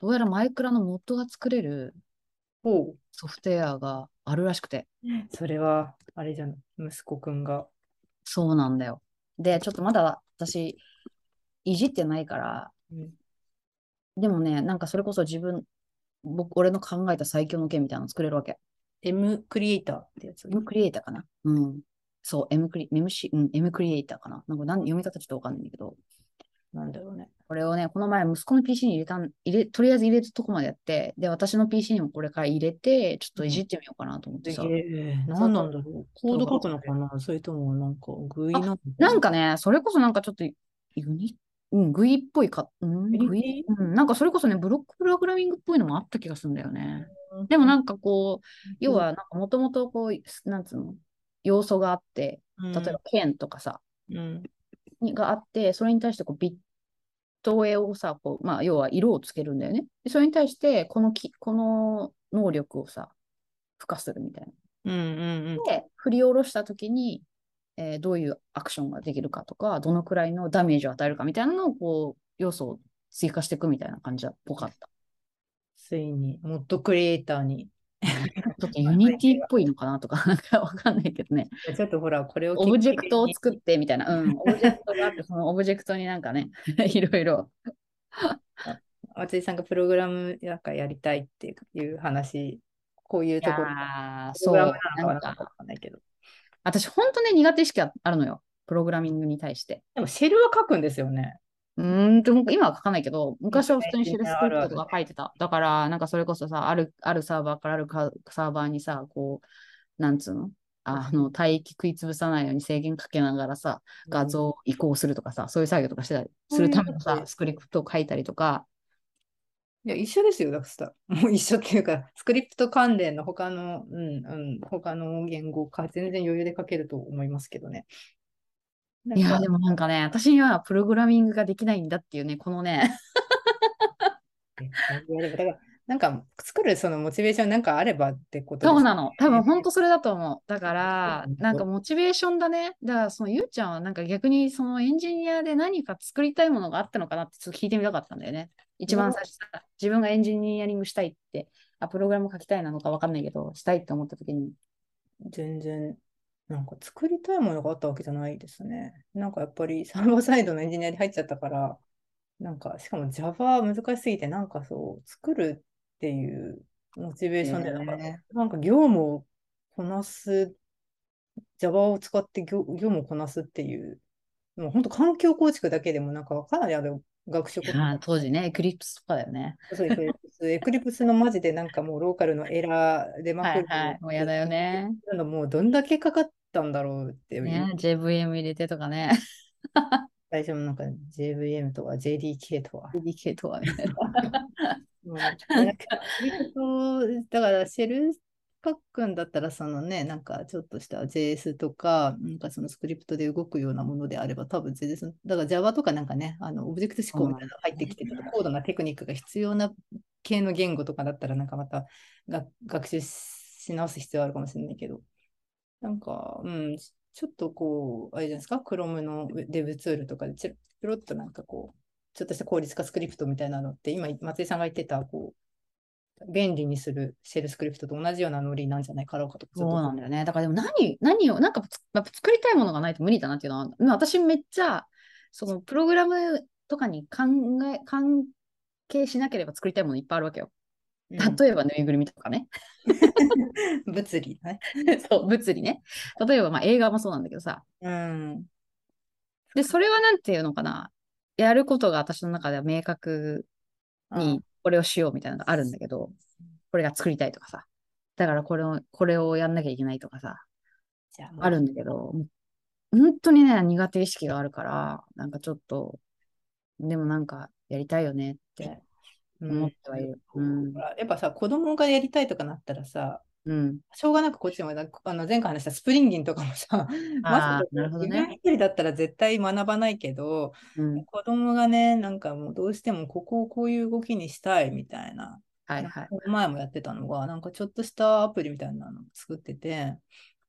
どうやらマイクラのモッドが作れるソフトウェアがあるらしくて。それは、あれじゃん、息子くんが。そうなんだよ。で、ちょっとまだ私、いじってないから、うん、でもね、なんかそれこそ自分、僕、俺の考えた最強の剣みたいなの作れるわけ。M クリエイターってやつ ?M クリエイターかな？うん。そう、M クリ、MC、うん、M クリエイターかな？なんか何読み方ちょっとわかんないんだけど。なんだろうね。これをね、この前息子の PC に入れたん、入れ、とりあえず入れたとこまでやって、で、私の PC にもこれから入れて、ちょっといじってみようかなと思ってさ。えー、何なんだろう。コード書くのかな？それともなんか、グイなな？んかね、それこそなんかちょっとユニうん、グイっぽいか、うん、グイ、うん、なんかそれこそね、ブロックプログラミングっぽいのもあった気がするんだよね。でもなんかこう、要は、なんかもともとこう、なんつうの、要素があって、例えば剣とかさ、うん、があって、それに対してこうビ投影をさ、こうまあ、要は色をつけるんだよね。でそれに対して、このき、この能力をさ、付加するみたいな。うんうんうん、で、振り下ろしたときに、えー、どういうアクションができるかとか、どのくらいのダメージを与えるかみたいなのを、こう、要素を追加していくみたいな感じっぽかった。ついに、モッドクリエイターに。ちょっと Unity っぽいのかなとか、なんかわかんないけどね。ちょっとほら、これを。オブジェクトを作ってみたいな。うん。オブジェクトがあって、そのオブジェクトになんかね、いろいろ。松井さんがプログラムなんかやりたいっていう話、こういうところ。そう、なんか、私、本当ね、苦手意識あるのよ。プログラミングに対して。でも、シェルは書くんですよね。うんと、今は書かないけど、昔は普通にシェルスクリプトとか書いてた。だから、なんかそれこそさ、あるあるサーバーからあるサーバーにさ、こう、なんつうの？あの、帯域食いつぶさないように制限かけながらさ、画像移行するとかさ、そういう作業とかしてたりするためのさ、スクリプトを書いたりとか。いや、一緒ですよ、だからもう一緒っていうか、スクリプト関連の他の、うん、うん、他の言語か、全然余裕で書けると思いますけどね。いや、でもなんかね、私にはプログラミングができないんだっていうね、このね。いや、でもだから、なんか作るそのモチベーションなんかあればってことそうなの。多分本当それだと思う。だから、なんかモチベーションだね。だからそのゆうちゃんはなんか逆にそのエンジニアで何か作りたいものがあったのかなってちょっと聞いてみたかったんだよね。一番最初さ、自分がエンジニアリングしたいって、あ、プログラム書きたいなのかわかんないけど、したいって思った時に。全然なんか作りたいものがあったわけじゃないですね。なんかやっぱりサーバーサイドのエンジニアに入っちゃったから、なんかしかも Java 難しすぎて、なんかそう、作るっていうモチベーションで、なんか、なんか業務をこなす、Java を使って業業務をこなすっていう、もう本当環境構築だけでもなんかかなりある学習当時ね、 Eclipse とかだよね。そう Eclipse。Eclipse のマジでなんかもうローカルのエラーでまくる。はいはい、もうやだよね。もうどんだけかかったんだろうっていう。ね、JVM 入れてとかね。最初のなんか JVM とか JDK とは。JDK とはみたいな。だからシェル書くんだったら、そのね、なんかちょっとした JS とか、なんかそのスクリプトで動くようなものであれば、多分全然、だから Java とかなんかね、あのオブジェクト指向みたいなのが入ってきて、ちょっと高度なテクニックが必要な系の言語とかだったら、なんかまたが学習し直す必要あるかもしれないけど、なんか、うん、ちょっとこう、あれじゃないですか、Chrome のデブツールとかでちょろっとなんかこう、ちょっとした効率化スクリプトみたいなのって、今、松井さんが言ってた、こう、便利にするシェルスクリプトと同じようなノリなんじゃないかろうかと。そうなんだよね。だからでも何、何を、なんか作りたいものがないと無理だなっていうのは、私めっちゃ、そのプログラムとかに考え、関係しなければ作りたいものいっぱいあるわけよ。例えばぬいぐるみとかね。物理ね。そう、物理ね。例えばまあ映画もそうなんだけどさ。うん。で、それはなんていうのかな。やることが私の中では明確にこれをしようみたいなのがあるんだけど、これが作りたいとかさ、だからこれを、これをやんなきゃいけないとかさ、あるんだけど、本当にね、苦手意識があるから、なんかちょっと、でもなんかやりたいよねって思ってはいる。うん、やっぱさ、子供がやりたいとかなったらさ、うん、しょうがなくこっちもあの前回話したスプリンギンとかもさ、まず、ね、一人だったら絶対学ばないけど、うん、子供がね、なんかもうどうしてもここをこういう動きにしたいみたいな、はいはい、前もやってたのが、なんかちょっとしたアプリみたいなの作ってて、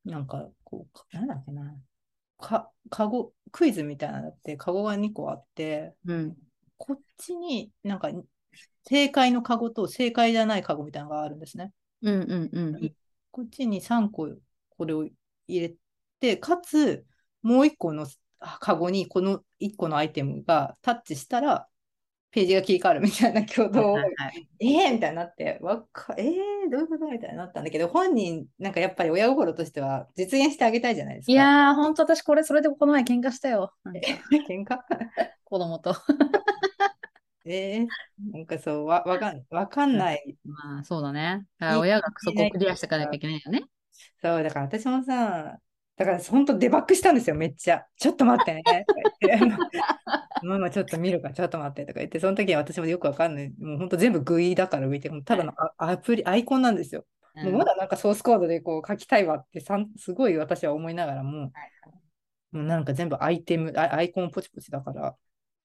なんかこう、なんだっけな、か、かご、クイズみたいなのって、かごが2個あって、うん、こっちになんか正解のかごと正解じゃないかごみたいなのがあるんですね。うんうんうん。こっちに3個これを入れて、かつ、もう1個のカゴにこの1個のアイテムがタッチしたら、ページが切り替わるみたいな挙動を、はいはい、えーみたいになって、わかえー、どういうことみたいになったんだけど、本人、なんかやっぱり親心としては実現してあげたいじゃないですか。いやー、ほんと私これ、それでこの前喧嘩したよ。喧嘩？子供と。えー、なんかそう、わわかんわかんない。まあ、そうだね。だ親がそこをクリアしていかなきゃいけないよね。そう、だから私もさ、だから本当デバッグしたんですよ、めっちゃ。ちょっと待ってね。ママちょっと見るか、ちょっと待ってとか言って、その時は私もよくわかんない。もう本当全部グイだから浮いて、ただのアプリ、アイコンなんですよ。もうまだなんかソースコードでこう書きたいわってさすごい私は思いながらも、もうなんか全部アイテムア、アイコンポチポチだから、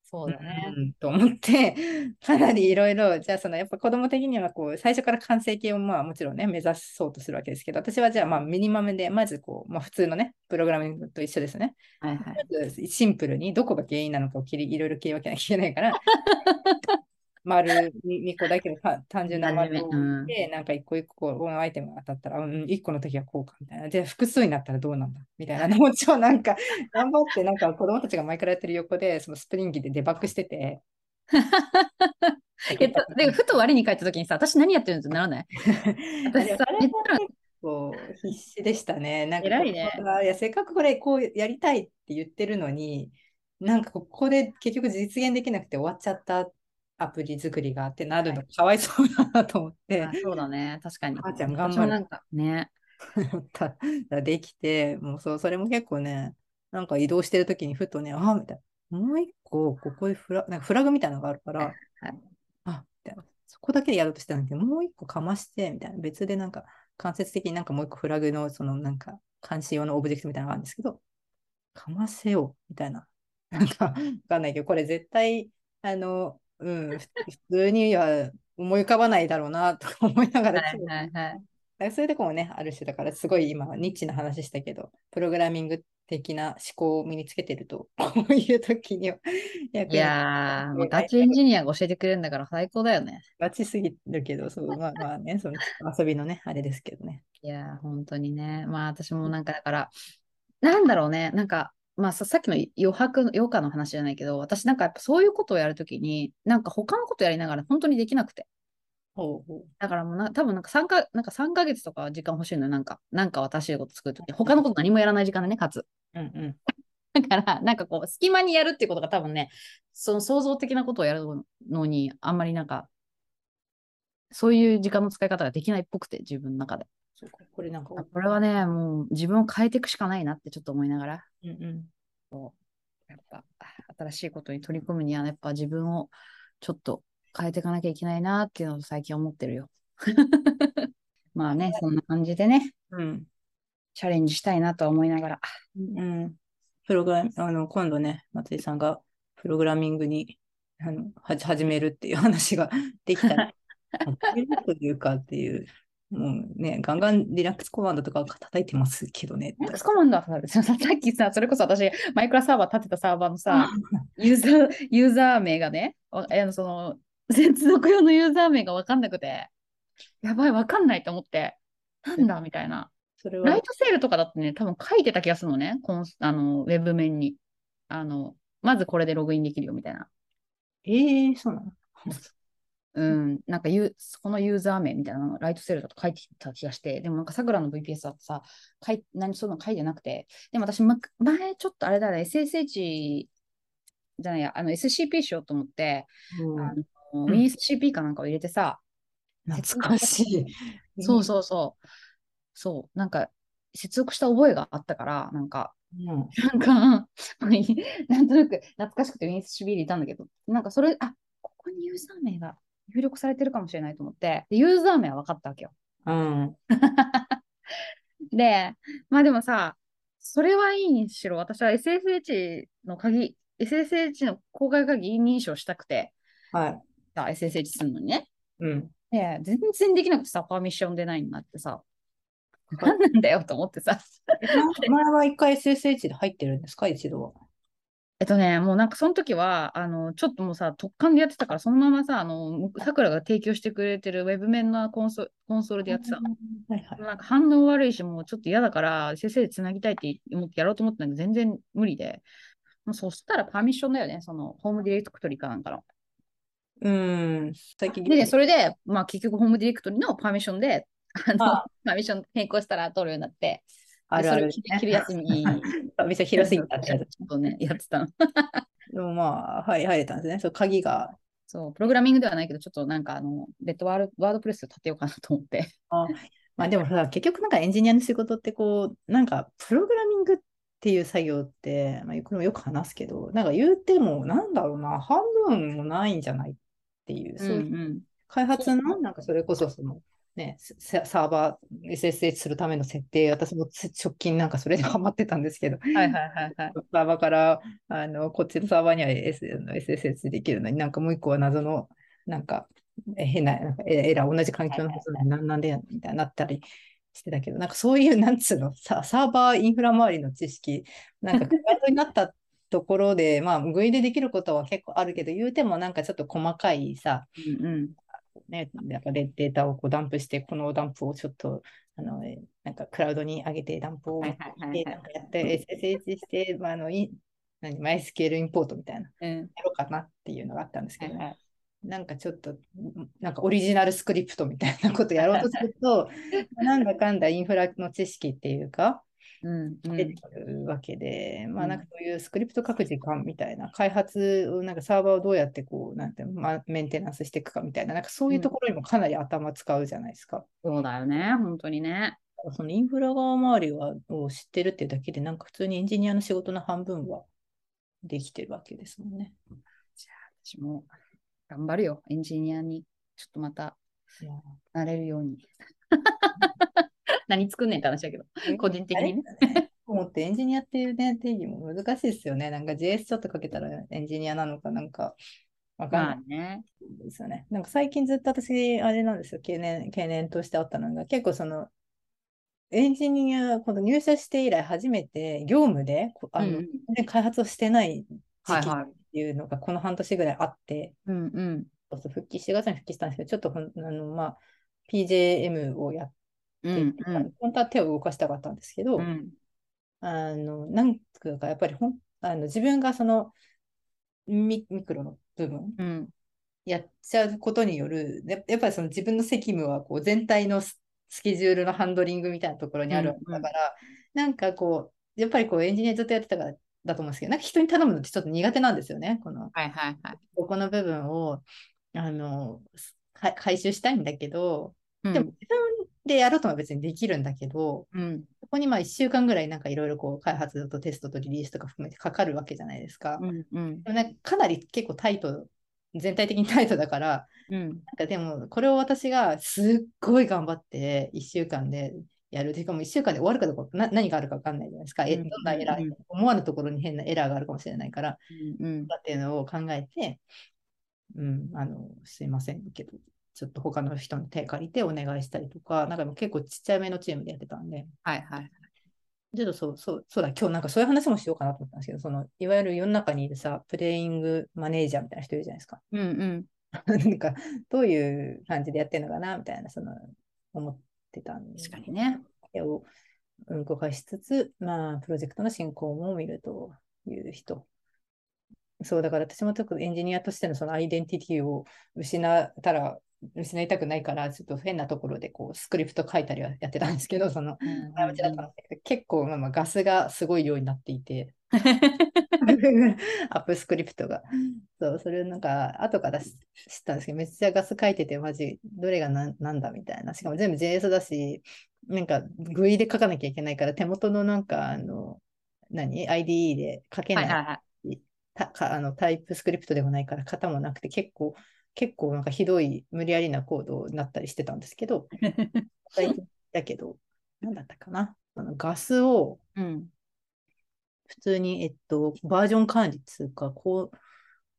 そうだね。うん、と思って、かなりいろいろ、じゃあそのやっぱ子供的にはこう最初から完成形をまあもちろんね、目指そうとするわけですけど、私はじゃあまあミニマムで、まずこう、まあ普通のね、プログラミングと一緒ですね。はいはい、まずシンプルにどこが原因なのかを切りいろいろ切り分けなきゃいけないから、丸2個だけの単純な丸をで、うん、なんか1個1個このアイテムが当たったら、うん、1個の時はこうかみたいな。で、複数になったらどうなんだみたいな。もちろんなんか、頑張ってなんか子供たちが前からやってる横で、そのスプリングでデバッグしてて。えっと、でふと割に帰った時にさ、私何やってるんですならない？私さ、構必死でしたね。なんか偉いね。いや、せっかくこれこうやりたいって言ってるのに、なんかここで結局実現できなくて終わっちゃったアプリ作りがってなるのかわいそうだなと思って。そうだね、確かに。母ちゃん頑張る。なんかね。できて、もうそう、それも結構ね、なんか移動してるときにふとね、あみたいな。もう一個、ここでフラなんかフラグみたいなのがあるから、はい、あみたいな。そこだけでやろうとしてたんだけど、もう一個かまして、みたいな。別でなんか、間接的になんかもう一個フラグの、そのなんか、監視用のオブジェクトみたいなのがあるんですけど、かませよう、みたいな。なんか、わかんないけど、これ絶対、あの、うん、普通には思い浮かばないだろうなと思いながら、はいはいはい、そういうとこもね、ある種だから、すごい今、ニッチな話したけど、プログラミング的な思考を身につけてると、こういう時にはいやー、もうガチエンジニアが教えてくれるんだから最高だよね。ガチすぎるけど、そう、まあまあね、その遊びのね、あれですけどね。いやー、本当にね。まあ私もなんかだから、なんだろうね、なんかまあささっきの余白、余暇の話じゃないけど、私なんかやっぱそういうことをやるときに、なんか他のことやりながら本当にできなくて。ほうほうだからもうな多分なんか3かなんか3ヶ月とか時間欲しいのよ。なんか、なんか私のこと作るとき、他のこと何もやらない時間でね、かつ。うんうんだから、なんかこう、隙間にやるっていうことが多分ね、その創造的なことをやるのに、あんまりなんか、そういう時間の使い方ができないっぽくて、自分の中で。そうか、これなんか。これはね、もう自分を変えていくしかないなってちょっと思いながら。うんうん。そうやっぱ、新しいことに取り組むには、やっぱ自分をちょっと変えていかなきゃいけないなっていうのを最近思ってるよ。まあね、そんな感じでね、うん、チャレンジしたいなと思いながら。うん、プログラあの今度ね、松井さんがプログラミングにあの始めるっていう話ができたら、というかっていうもうね、ガンガンリラックスコマンドとか叩いてますけどね。リラックスコマンドはさっきさ、それこそ私、マイクラサーバー立てたサーバーのさ、ユーザー、ユーザー名がね、あのその、接続用のユーザー名がわかんなくて、やばい、わかんないと思って、なんだみたいな。それはライトセールとかだってね、多分書いてた気がするのね、このあのウェブ面に。あの、まずこれでログインできるよみたいな。ええー、そうなの？うん、なんかユこのユーザー名みたいなのライトセルだと書いてた気がして、でもなんかさくらの VPS だとさ、かい何そんなの書いてなくて、でも私、ま、前ちょっとあれだね、SSH じゃないや、あの SCP しようと思って、うん、あの WinSCP かなんかを入れてさ、懐かしい。そうそうそう。そう、なんか接続した覚えがあったから、なんか、うん、なんか、なんとなく懐かしくて WinSCP 入れたんだけど、なんかそれ、あここにユーザー名が入力されてるかもしれないと思って、でユーザー名は分かったわけよ。うん。で、まあでもさ、それはいいにしろ、私は SSH の鍵、SSH の公開鍵認証したくて、はい。SSH するのにね。うん。で、全然できなくてさ、パーミッション出ないになってさ、何なんだよと思ってさ。前は一回 SSH で入ってるんですか、一度は。えっとね、もうなんかその時は、あの、ちょっともうさ、特感でやってたから、そのままさ、あの、さくらが提供してくれてるウェブ面のコンソコンソールでやってた。はいはい、なんか反応悪いし、もうちょっと嫌だから、先生でつなぎたいって思ってやろうと思ったんだけど、全然無理で。もうそしたらパーミッションだよね、その、ホームディレクトリかなんかの。うん、最近で、それで、まあ結局ホームディレクトリのパーミッションで、あの、あパーミッション変更したら通るようになって、あるある、ね。昼休み。店広すぎたってやつ。ちょっとね、やってたの。でもまあ、はい、入れたんですね。そう、鍵が。そう、プログラミングではないけど、ちょっとなんか、あの、レッドワールワードプレス立てようかなと思って。あまあでもさ、結局なんかエンジニアの仕事ってこう、なんか、プログラミングっていう作業って、まあ、これもよく話すけど、なんか言うても、なんだろうな、半分もないんじゃないっていう、そういう開発の、なんかそれこそその、ね、サーバー SSH するための設定、私も直近なんかそれでハマってたんですけど、はいはいはいはい、サーバーからあのこっちのサーバーには S SSH できるのに、なんかもう一個は謎のなんか変なエラー、同じ環境のはずなのになんでみたいになったりしてたけど、なんかそういう、なんつうの、サーバーインフラ周りの知識、なんかクライトになったところで、まあ、具入でできることは結構あるけど、言うてもなんかちょっと細かいさ、うんうんね、なんかデータをこうダンプして、このダンプをちょっと、あの、なんかクラウドに上げて、ダンプをやって、SSH して、まあ、あの、い何、マイスケールインポートみたいな、やろうかなっていうのがあったんですけど、はいはい。なんかちょっと、なんかオリジナルスクリプトみたいなことやろうとすると、なんだかんだインフラの知識っていうか、うん出てくるわけで、まあなんかそういうスクリプト書く時間みたいな、開発を、なんかサーバーをどうやってこう、なんて、まあ、メンテナンスしていくかみたいな、なんかそういうところにもかなり頭使うじゃないですか。そうだよね、本当にね。そのインフラ側周りはを知ってるっていうだけで、なんか普通にエンジニアの仕事の半分はできてるわけですもんね。じゃあ私も頑張るよ、エンジニアに。ちょっとまた、なれるように。何作んねんって話だけど、個人的にね。思ってエンジニアっていうね、定義も難しいですよね。なんか JS ちょっとかけたらエンジニアなのかなんかわかんない。ね。ですよね。なんか最近ずっと私、あれなんですよ、懸念、懸念としてあったのが、結構その、エンジニア、この入社して以来初めて業務で、あの、うん、開発をしてない時期っていうのがこの半年ぐらいあって、うんうん、復帰、4月に復帰したんですけど、ちょっとあの、まあ、PJM をやって、うんうん、本当は手を動かしたかったんですけど、うん、あの、なんか、やっぱりほんあの自分がそのミミクロの部分、うん、やっちゃうことによる、やっぱりその自分の責務はこう全体のスケジュールのハンドリングみたいなところにあるわけだから、うんうん、なんかこう、やっぱりこうエンジニアずっとやってたからだと思うんですけど、なんか人に頼むのってちょっと苦手なんですよね。この、はいはいはい。ここの部分を、あの、回収したいんだけど、うん、でも自分でやろうとは別にできるんだけど、うん、ここにまあ1週間ぐらいなんかいろいろこう開発とテストとリリースとか含めてかかるわけじゃないですか。うんうん、でもかなり結構タイト、全体的にタイトだから、うん、なんかでもこれを私がすっごい頑張って1週間でやる。しかも1週間で終わるかどうかな何があるか分かんないじゃないですか。うん、どんなエラー、うん、思わぬところに変なエラーがあるかもしれないから、うん、っていうのを考えて、うん、あの、すいませんけど、ちょっと他の人の手借りてお願いしたりとか、なんか結構ちっちゃいめのチームでやってたんで。はいはい。ちょっとそう、そう、そうだ、今日なんかそういう話もしようかなと思ったんですけど、その、いわゆる世の中にいるさ、プレイングマネージャーみたいな人いるじゃないですか。うんうん。なんか、どういう感じでやってるのかな、みたいな、その、思ってたんです。確かにね。を動かしつつ、まあ、プロジェクトの進行も見るという人。そう、だから私も特にエンジニアとしてのそのアイデンティティを失ったら、失いたくないから、ちょっと変なところでこうスクリプト書いたりはやってたんですけど、その、結構、まあ、ガスがすごい量になっていて、アップスクリプトが。そう、それをなんか、後から知ったんですけど、めっちゃガス書いてて、マジ、どれがななんだみたいな。しかも全部 JS だし、なんか、グイで書かなきゃいけないから、手元のなんか、あの、何 ?IDE で書けない。はいはいはい、たあのタイプスクリプトでもないから型もなくて結構結構なんかひどい無理やりなコードになったりしてたんですけど だけど何だったかな。あのガスを普通に、えっと、バージョン管理つうかコ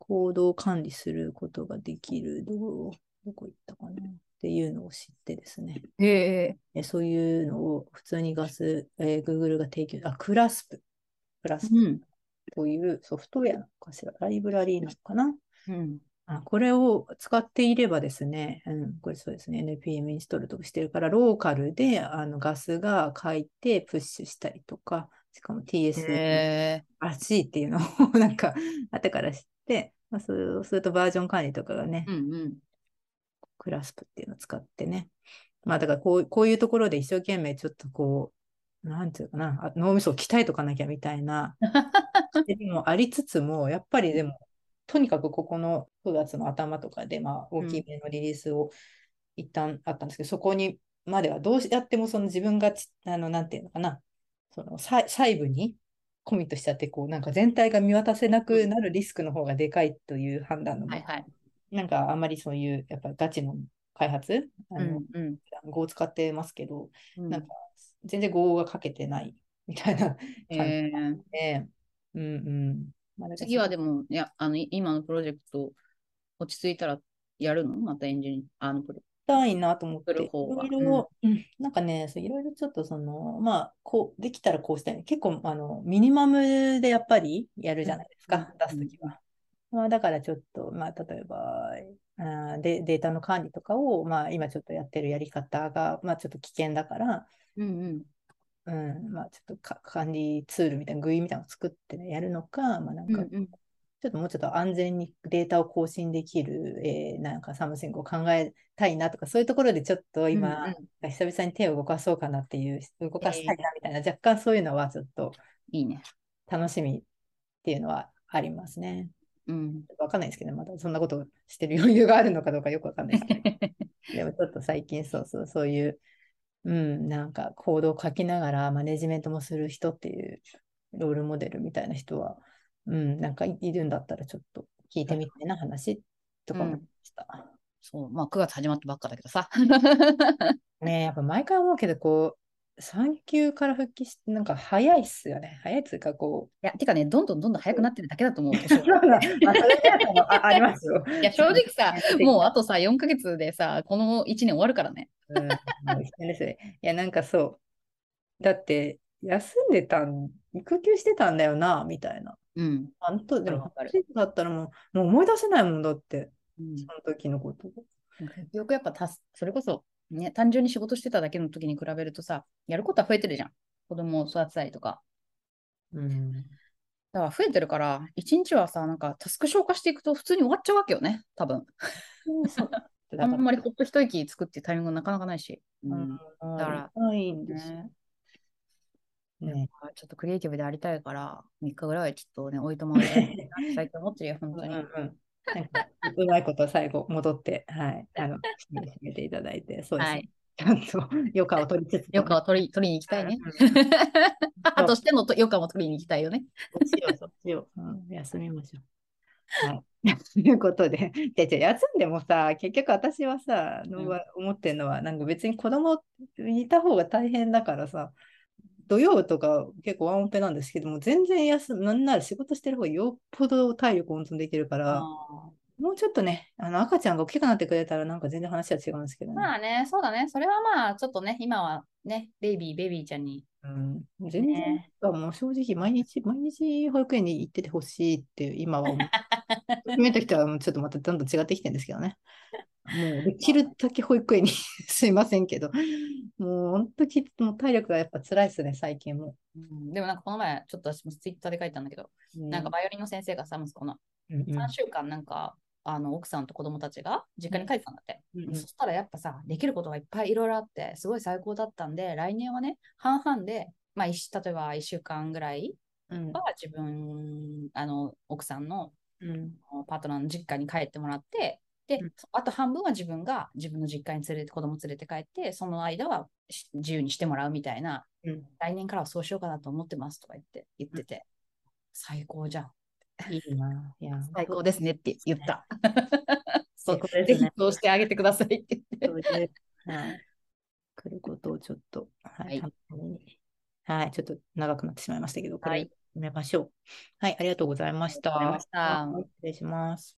ードを管理することができるどどこ行ったかな。っていうのを知ってですね。え。ー、そういうのを普通にガス、えー、Google が提供、あ、クラスプ。クラスプというソフトウェアなのかしら、ライブラリーなのかな。うん、あこれを使っていればですね、うん、これそうですね、NPM インストールとかしてるから、ローカルであのガスが書いてプッシュしたりとか、しかも TS らしいっていうのを なんか後から知って、まあ、そうするとバージョン管理とかがね、うんうん、クラスプっていうのを使ってね。まあだからこうこういうところで一生懸命ちょっとこう、なんていうかな、脳みそを鍛えとかなきゃみたいな、でもありつつも、やっぱりでも、とにかくここの9月の頭とかで、まあ、大きめのリリースを一旦あったんですけど、うん、そこにまではどうやってもその自分があの、なんていうのかな、その細部にコミットしちゃって、こう、なんか全体が見渡せなくなるリスクの方がでかいという判断の、はいはい、なんかあんまりそういう、やっぱガチの開発、あの、うんうん。語を使ってますけど、うん。なんか全然語が書けてないみたいな感じえー。で、うんうん。次はでも、いや、あの、い今のプロジェクト落ち着いたらやるの？またエンジニア、あのプロ。たいなと思って、いろいろ、うんなんかね、そういろいろちょっとその、まあ、こう、できたらこうしたい。結構、あの、ミニマムでやっぱりやるじゃないですか、うん出すときは。まあ、だからちょっと、まあ、例えば、あーでデータの管理とかを、まあ、今ちょっとやってるやり方が、まあ、ちょっと危険だから、うんうん。うん、まあ、ちょっとか管理ツールみたいな、GUI みたいなのを作ってね、やるのか、まあ、なんか、うんうんちょっともうちょっと安全にデータを更新できる、えーなんか something を考えたいなとか、そういうところでちょっと今、うん久々に手を動かそうかなっていう、動かしたいなみたいな、若干そういうのはちょっといいね。楽しみっていうのはありますね。うん。わかんないですけど、まだそんなことをしてる余裕があるのかどうかよくわかんないですけど、でもちょっと最近そうそう、そういう、うん、なんかコードを書きながらマネジメントもする人っていうロールモデルみたいな人は、うん、なんかいいるんだったらちょっと聞いてみたいな話とか思いました。そう、まあ9月始まったばっかだけどさ。ねえ、やっぱ毎回思うけど、こう、産休から復帰して、なんか早いっすよね。早いっつうか、こいや、てかね、どんどんどんどん早くなってるだけだと思う。う。そうだまあ、それであありますよ。いや、正直さ、もうあとさ、4ヶ月でさ、この1年終わるからね。うん、ですね。いや、なんかそう。だって、休んでたん、育休してたんだよな、みたいな。うん。あんと、でも、わかる8だったらもう、もう思い出せないもんだって、うんその時のこと。結局やっぱたす、それこそ、ね、単純に仕事してただけの時に比べるとさ、やることは増えてるじゃん。子供を育てたりとか。うん。だから増えてるから、一日はさ、なんかタスク消化していくと普通に終わっちゃうわけよね、多分。あんまりほっと一息つくっていうタイミングなかなかないし。ううんん。だからないんですよねね。ちょっとクリエイティブでありたいから、3日ぐらいはちょっとね、おいとまをやりたいなって最近思ってるよ、本当に。うんうんうまいこと最後戻って、はい、あの、締めていただいて、そうですね。はい。ちゃんと余暇を取りつつ、余暇を取り取りに行きたいね。うん 母としてのと余暇も取りに行きたいよね。そっちよ、そっちよ。うん、休みましょう。はい。ということで、でじゃあ休んでもさ、結局私はさ、のうん思ってるのは、なんか別に子供いた方が大変だからさ、土曜とか結構ワンオペなんですけども、全然休む、なんなら仕事してる方がよっぽど体力温存できるから、もうちょっとね、あの赤ちゃんが大きくなってくれたら、なんか全然話は違うんですけどね。まあね、そうだね。それはまあ、ちょっとね、今はね、ベイビー、ベイビーちゃんに。うん、全然、ねもう正直毎日、毎日保育園に行っててほしいって今は思う。決めた人はもうちょっとまたどんどん違ってきてるんですけどね。もうできるだけ保育園に すいませんけど、もう本当にもう体力がやっぱ辛いですね、最近も。うん、でもなんかこの前、ちょっと私もツイッターで書いたんだけど、なんかバイオリンの先生がさ、息子のうんうん。3週間なんか、あの奥さんと子供たちが実家に帰ってたんだって。うんうん。そしたらやっぱさ、できることがいっぱいいろいろあって、すごい最高だったんで、来年はね、半々で、まあ、一例えば1週間ぐらいうん。は自分、あの奥さんのうん。パートナーの実家に帰ってもらって、でうん、あと半分は自分が自分の実家に連れて、子供連れて帰って、その間はし自由にしてもらうみたいな、うん来年からはそうしようかなと思ってますとか言って、言ってて、最高じゃん。いいな。いや、最高ですねって言った。最高ぜですね。ひそうしてあげてくださいって言って。はい。来ることをちょっと、ははいい、楽しみにはい、ちょっと長くなってしまいましたけど、これはいやめましょう。はい、ありがとうございました。ありがとうございましたはい失礼します。